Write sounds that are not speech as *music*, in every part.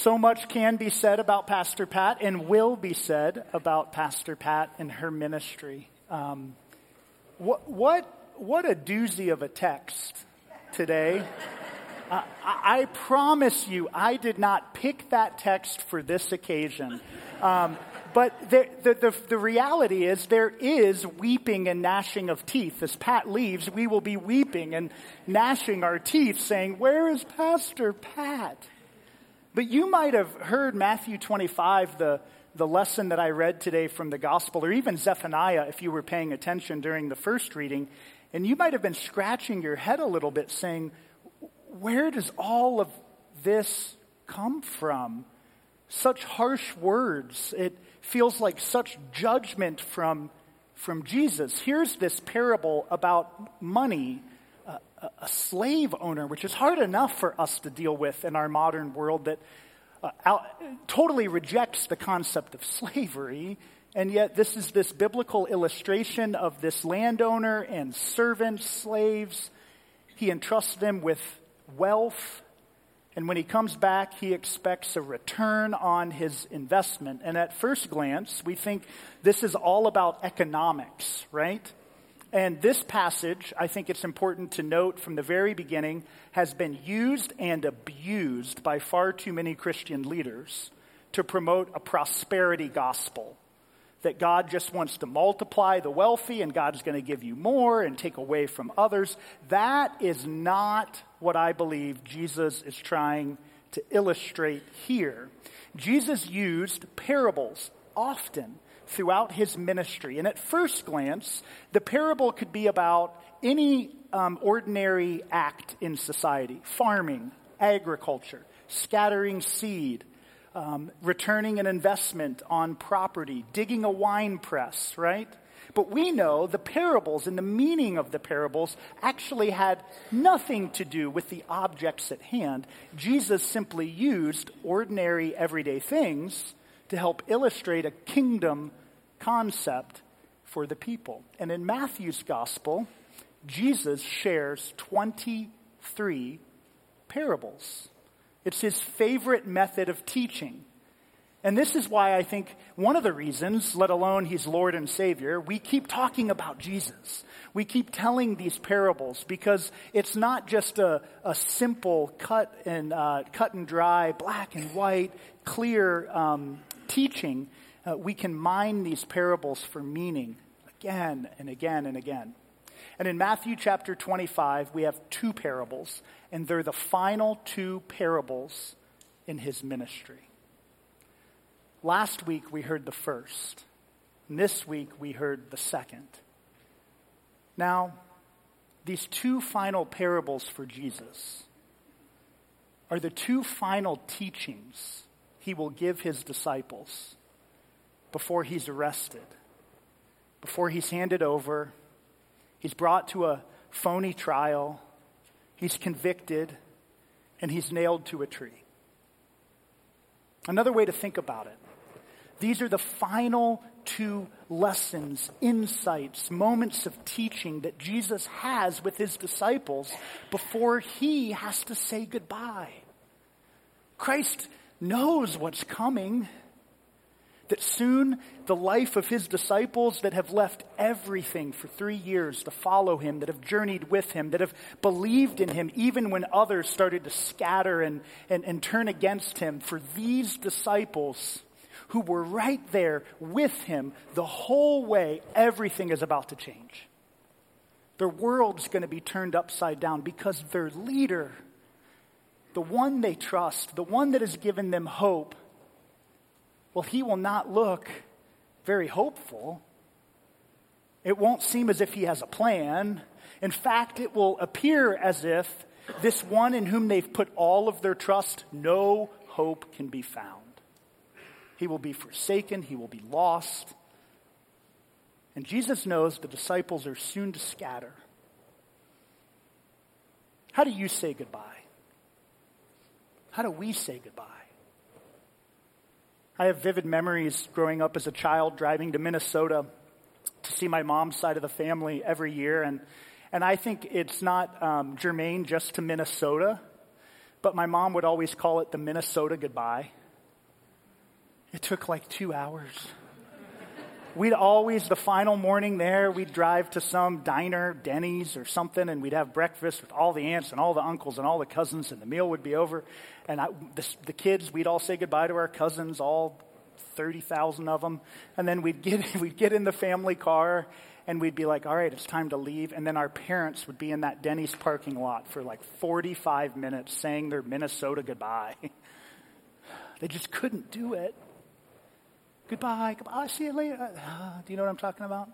So much can be said about Pastor Pat and will be said about Pastor Pat and her ministry. Um, what, what, what a doozy of a text today. Uh, I, promise you, I did not pick that text for this occasion. Um, but the, the, the, the, reality is there is weeping and gnashing of teeth. As Pat leaves, we will be weeping and gnashing our teeth saying, where is Pastor Pat? But you might have heard Matthew 25, the, the lesson that I read today from the gospel, or even Zephaniah, if you were paying attention during the first reading, and you might have been scratching your head a little bit saying, where does all of this come from? Such harsh words. It feels like such judgment from, from Jesus. Here's this parable about money a slave owner, which is hard enough for us to deal with in our modern world that uh, out, totally rejects the concept of *laughs* slavery. And yet, this is this biblical illustration of this landowner and servants, slaves. He entrusts them with wealth. And when he comes back, he expects a return on his investment. And at first glance, we think this is all about economics, right? And this passage, I think it's important to note from the very beginning, has been used and abused by far too many Christian leaders to promote a prosperity gospel. That God just wants to multiply the wealthy and God's going to give you more and take away from others. That is not what I believe Jesus is trying to illustrate here. Jesus used parables often throughout his ministry. And at first glance, the parable could be about any um, ordinary act in society farming, agriculture, scattering seed, um, returning an investment on property, digging a wine press, right? But we know the parables and the meaning of the parables actually had nothing to do with the objects at hand. Jesus simply used ordinary, everyday things to help illustrate a kingdom concept for the people. And in Matthew's gospel, Jesus shares 23 parables. It's his favorite method of teaching. And this is why I think one of the reasons, let alone he's Lord and Savior, we keep talking about Jesus. We keep telling these parables because it's not just a, a simple cut and, uh, cut and dry, black and white, clear um, teaching uh, we can mine these parables for meaning again and again and again. And in Matthew chapter 25, we have two parables, and they're the final two parables in his ministry. Last week we heard the first, and this week we heard the second. Now, these two final parables for Jesus are the two final teachings he will give his disciples before he's arrested, before he's handed over, he's brought to a phony trial, he's convicted, and he's nailed to a tree. Another way to think about it these are the final two lessons, insights, moments of teaching that Jesus has with his disciples before he has to say goodbye. Christ knows what's coming that soon the life of his disciples that have left everything for three years to follow him, that have journeyed with him, that have believed in him, even when others started to scatter and, and, and turn against him, for these disciples who were right there with him the whole way, everything is about to change. Their world's going to be turned upside down because their leader, the one they trust, the one that has given them hope, well, he will not look very hopeful. It won't seem as if he has a plan. In fact, it will appear as if this one in whom they've put all of their trust, no hope can be found. He will be forsaken, he will be lost. And Jesus knows the disciples are soon to scatter. How do you say goodbye? How do we say goodbye? I have vivid memories growing up as a child driving to Minnesota to see my mom's side of the family every year. And, and I think it's not um, germane just to Minnesota, but my mom would always call it the Minnesota goodbye. It took like two hours. We'd always, the final morning there, we'd drive to some diner, Denny's or something, and we'd have breakfast with all the aunts and all the uncles and all the cousins, and the meal would be over. And I, the, the kids, we'd all say goodbye to our cousins, all 30,000 of them. And then we'd get, *laughs* we'd get in the family car and we'd be like, all right, it's time to leave. And then our parents would be in that Denny's parking lot for like 45 minutes saying their Minnesota goodbye. *laughs* they just couldn't do it. Goodbye, goodbye, I'll see you later. Uh, *sighs* do you know what I'm talking about?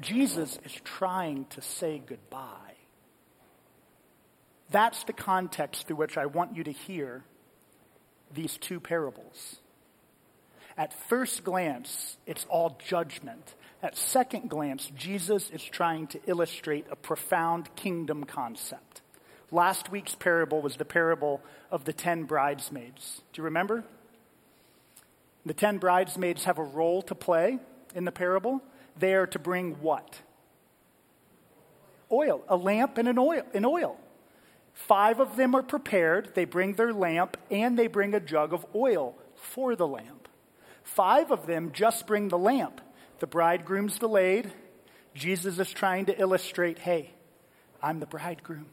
Jesus is trying to say goodbye. That's the context through which I want you to hear these two parables. At first glance, it's all judgment. At second glance, Jesus is trying to illustrate a profound kingdom concept. Last week's parable was the parable of the ten bridesmaids. Do you remember? The ten bridesmaids have a role to play in the parable. They are to bring what? Oil, a lamp and an oil, an oil. Five of them are prepared. They bring their lamp and they bring a jug of oil for the lamp. Five of them just bring the lamp. The bridegroom's delayed. Jesus is trying to illustrate hey, I'm the bridegroom,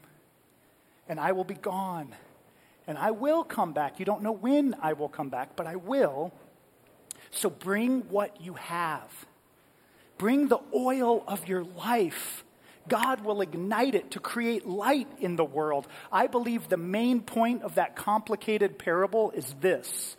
and I will be gone, and I will come back. You don't know when I will come back, but I will. So bring what you have. Bring the oil of your life. God will ignite it to create light in the world. I believe the main point of that complicated parable is this.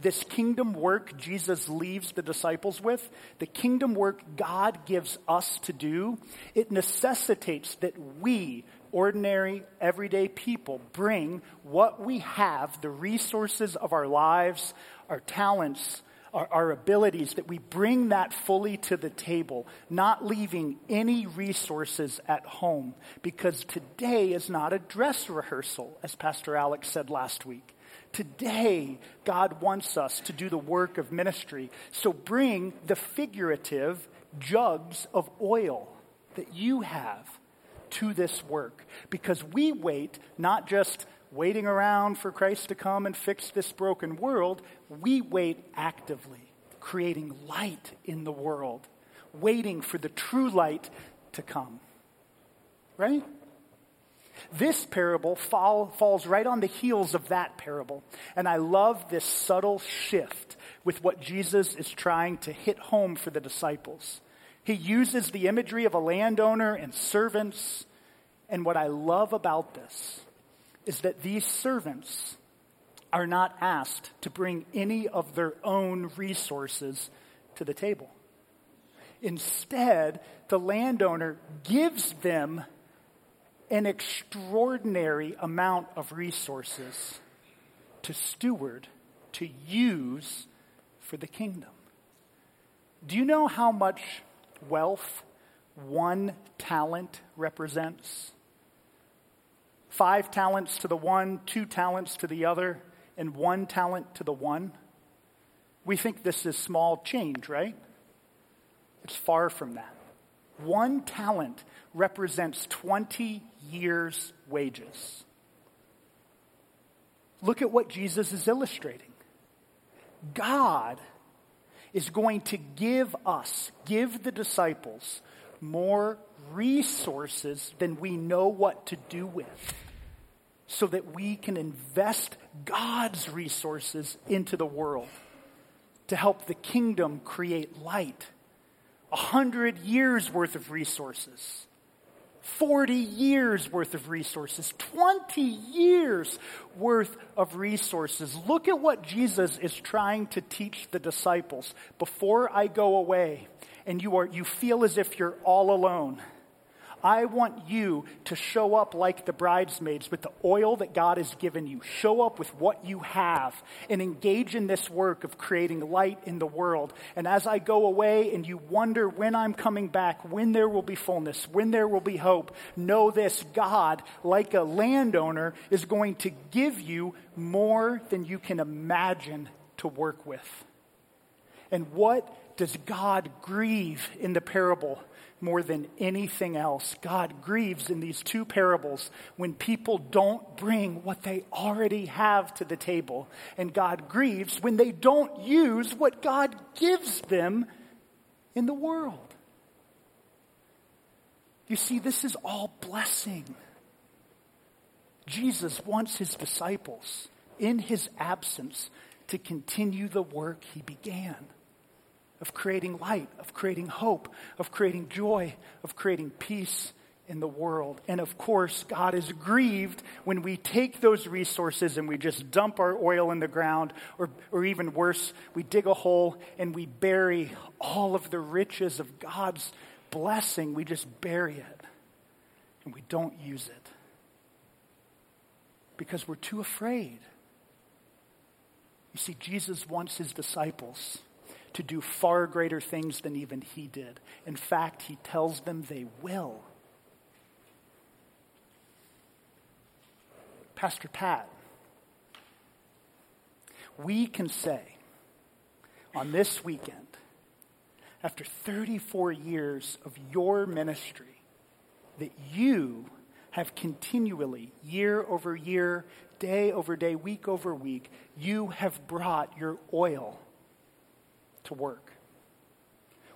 This kingdom work Jesus leaves the disciples with, the kingdom work God gives us to do, it necessitates that we, ordinary, everyday people, bring what we have, the resources of our lives, our talents, our, our abilities, that we bring that fully to the table, not leaving any resources at home. Because today is not a dress rehearsal, as Pastor Alex said last week. Today, God wants us to do the work of ministry. So bring the figurative jugs of oil that you have to this work. Because we wait not just waiting around for Christ to come and fix this broken world, we wait actively, creating light in the world, waiting for the true light to come. Right? This parable fall, falls right on the heels of that parable. And I love this subtle shift with what Jesus is trying to hit home for the disciples. He uses the imagery of a landowner and servants. And what I love about this is that these servants are not asked to bring any of their own resources to the table. Instead, the landowner gives them an extraordinary amount of resources to steward, to use for the kingdom. Do you know how much wealth one talent represents? Five talents to the one, two talents to the other, and one talent to the one. We think this is small change, right? It's far from that. One talent represents 20 years' wages. Look at what Jesus is illustrating. God is going to give us, give the disciples, more resources than we know what to do with so that we can invest God's resources into the world to help the kingdom create light. A hundred years worth of resources. 40 years worth of resources, 20 years worth of resources. Look at what Jesus is trying to teach the disciples. Before I go away and you are you feel as if you're all alone I want you to show up like the bridesmaids with the oil that God has given you. Show up with what you have and engage in this work of creating light in the world. And as I go away and you wonder when I'm coming back, when there will be fullness, when there will be hope, know this God, like a landowner, is going to give you more than you can imagine to work with. And what does God grieve in the parable more than anything else? God grieves in these two parables when people don't bring what they already have to the table. And God grieves when they don't use what God gives them in the world. You see, this is all blessing. Jesus wants his disciples, in his absence, to continue the work he began of creating light, of creating hope, of creating joy, of creating peace in the world. And of course, God is grieved when we take those resources and we just dump our oil in the ground, or, or even worse, we dig a hole and we bury all of the riches of God's blessing. We just bury it and we don't use it because we're too afraid. You see, Jesus wants his disciples to do far greater things than even he did. In fact, he tells them they will. Pastor Pat, we can say on this weekend, after 34 years of your ministry, that you have continually, year over year, day over day, week over week, you have brought your oil to work.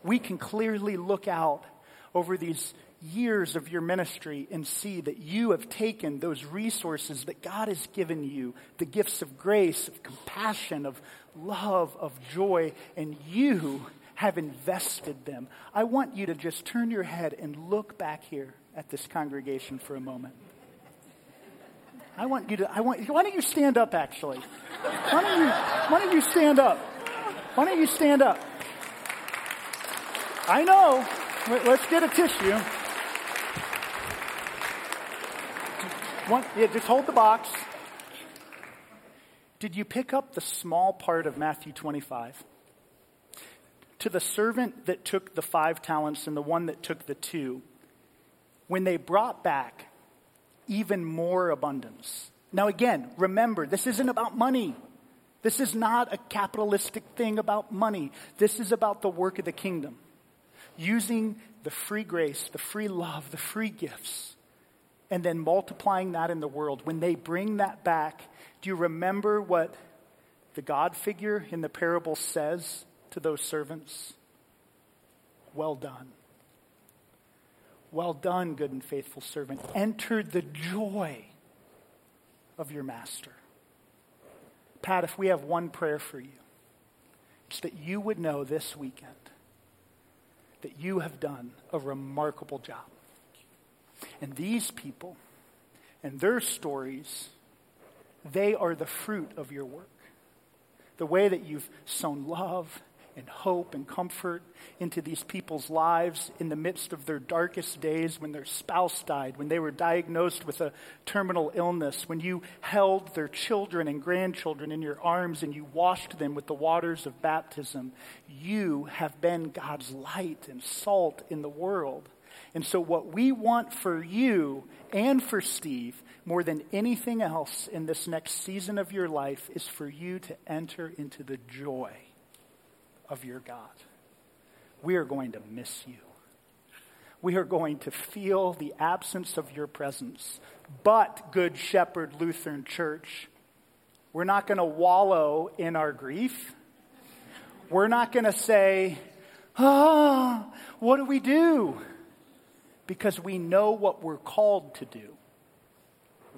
We can clearly look out over these years of your ministry and see that you have taken those resources that God has given you, the gifts of grace, of compassion, of love, of joy, and you have invested them. I want you to just turn your head and look back here at this congregation for a moment. I want you to, I want, why don't you stand up actually? Why don't you, why don't you stand up? Why don't you stand up? I know. Let's get a tissue. One, yeah, just hold the box. Did you pick up the small part of Matthew 25? To the servant that took the five talents and the one that took the two, when they brought back even more abundance. Now, again, remember, this isn't about money. This is not a capitalistic thing about money. This is about the work of the kingdom. Using the free grace, the free love, the free gifts, and then multiplying that in the world. When they bring that back, do you remember what the God figure in the parable says to those servants? Well done. Well done, good and faithful servant. Enter the joy of your master. Pat, if we have one prayer for you, it's that you would know this weekend that you have done a remarkable job. And these people and their stories, they are the fruit of your work. The way that you've sown love and hope and comfort into these people's lives in the midst of their darkest days when their spouse died, when they were diagnosed with a terminal illness, when you held their children and grandchildren in your arms and you washed them with the waters of baptism. You have been God's light and salt in the world. And so, what we want for you and for Steve more than anything else in this next season of your life is for you to enter into the joy of your God. We are going to miss you. We are going to feel the absence of your presence. But, Good Shepherd Lutheran Church, we're not going to wallow in our grief. We're not going to say, ah, oh, what do we do? Because we know what we're called to do.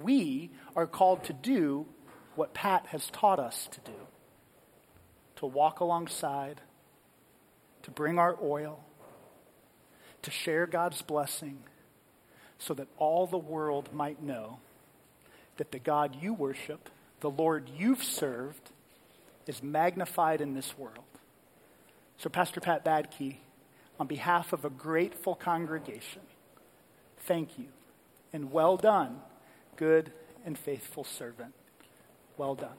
We are called to do what Pat has taught us to do to walk alongside, to bring our oil, to share God's blessing, so that all the world might know that the God you worship, the Lord you've served, is magnified in this world. So, Pastor Pat Badke, on behalf of a grateful congregation, thank you and well done, good and faithful servant. Well done.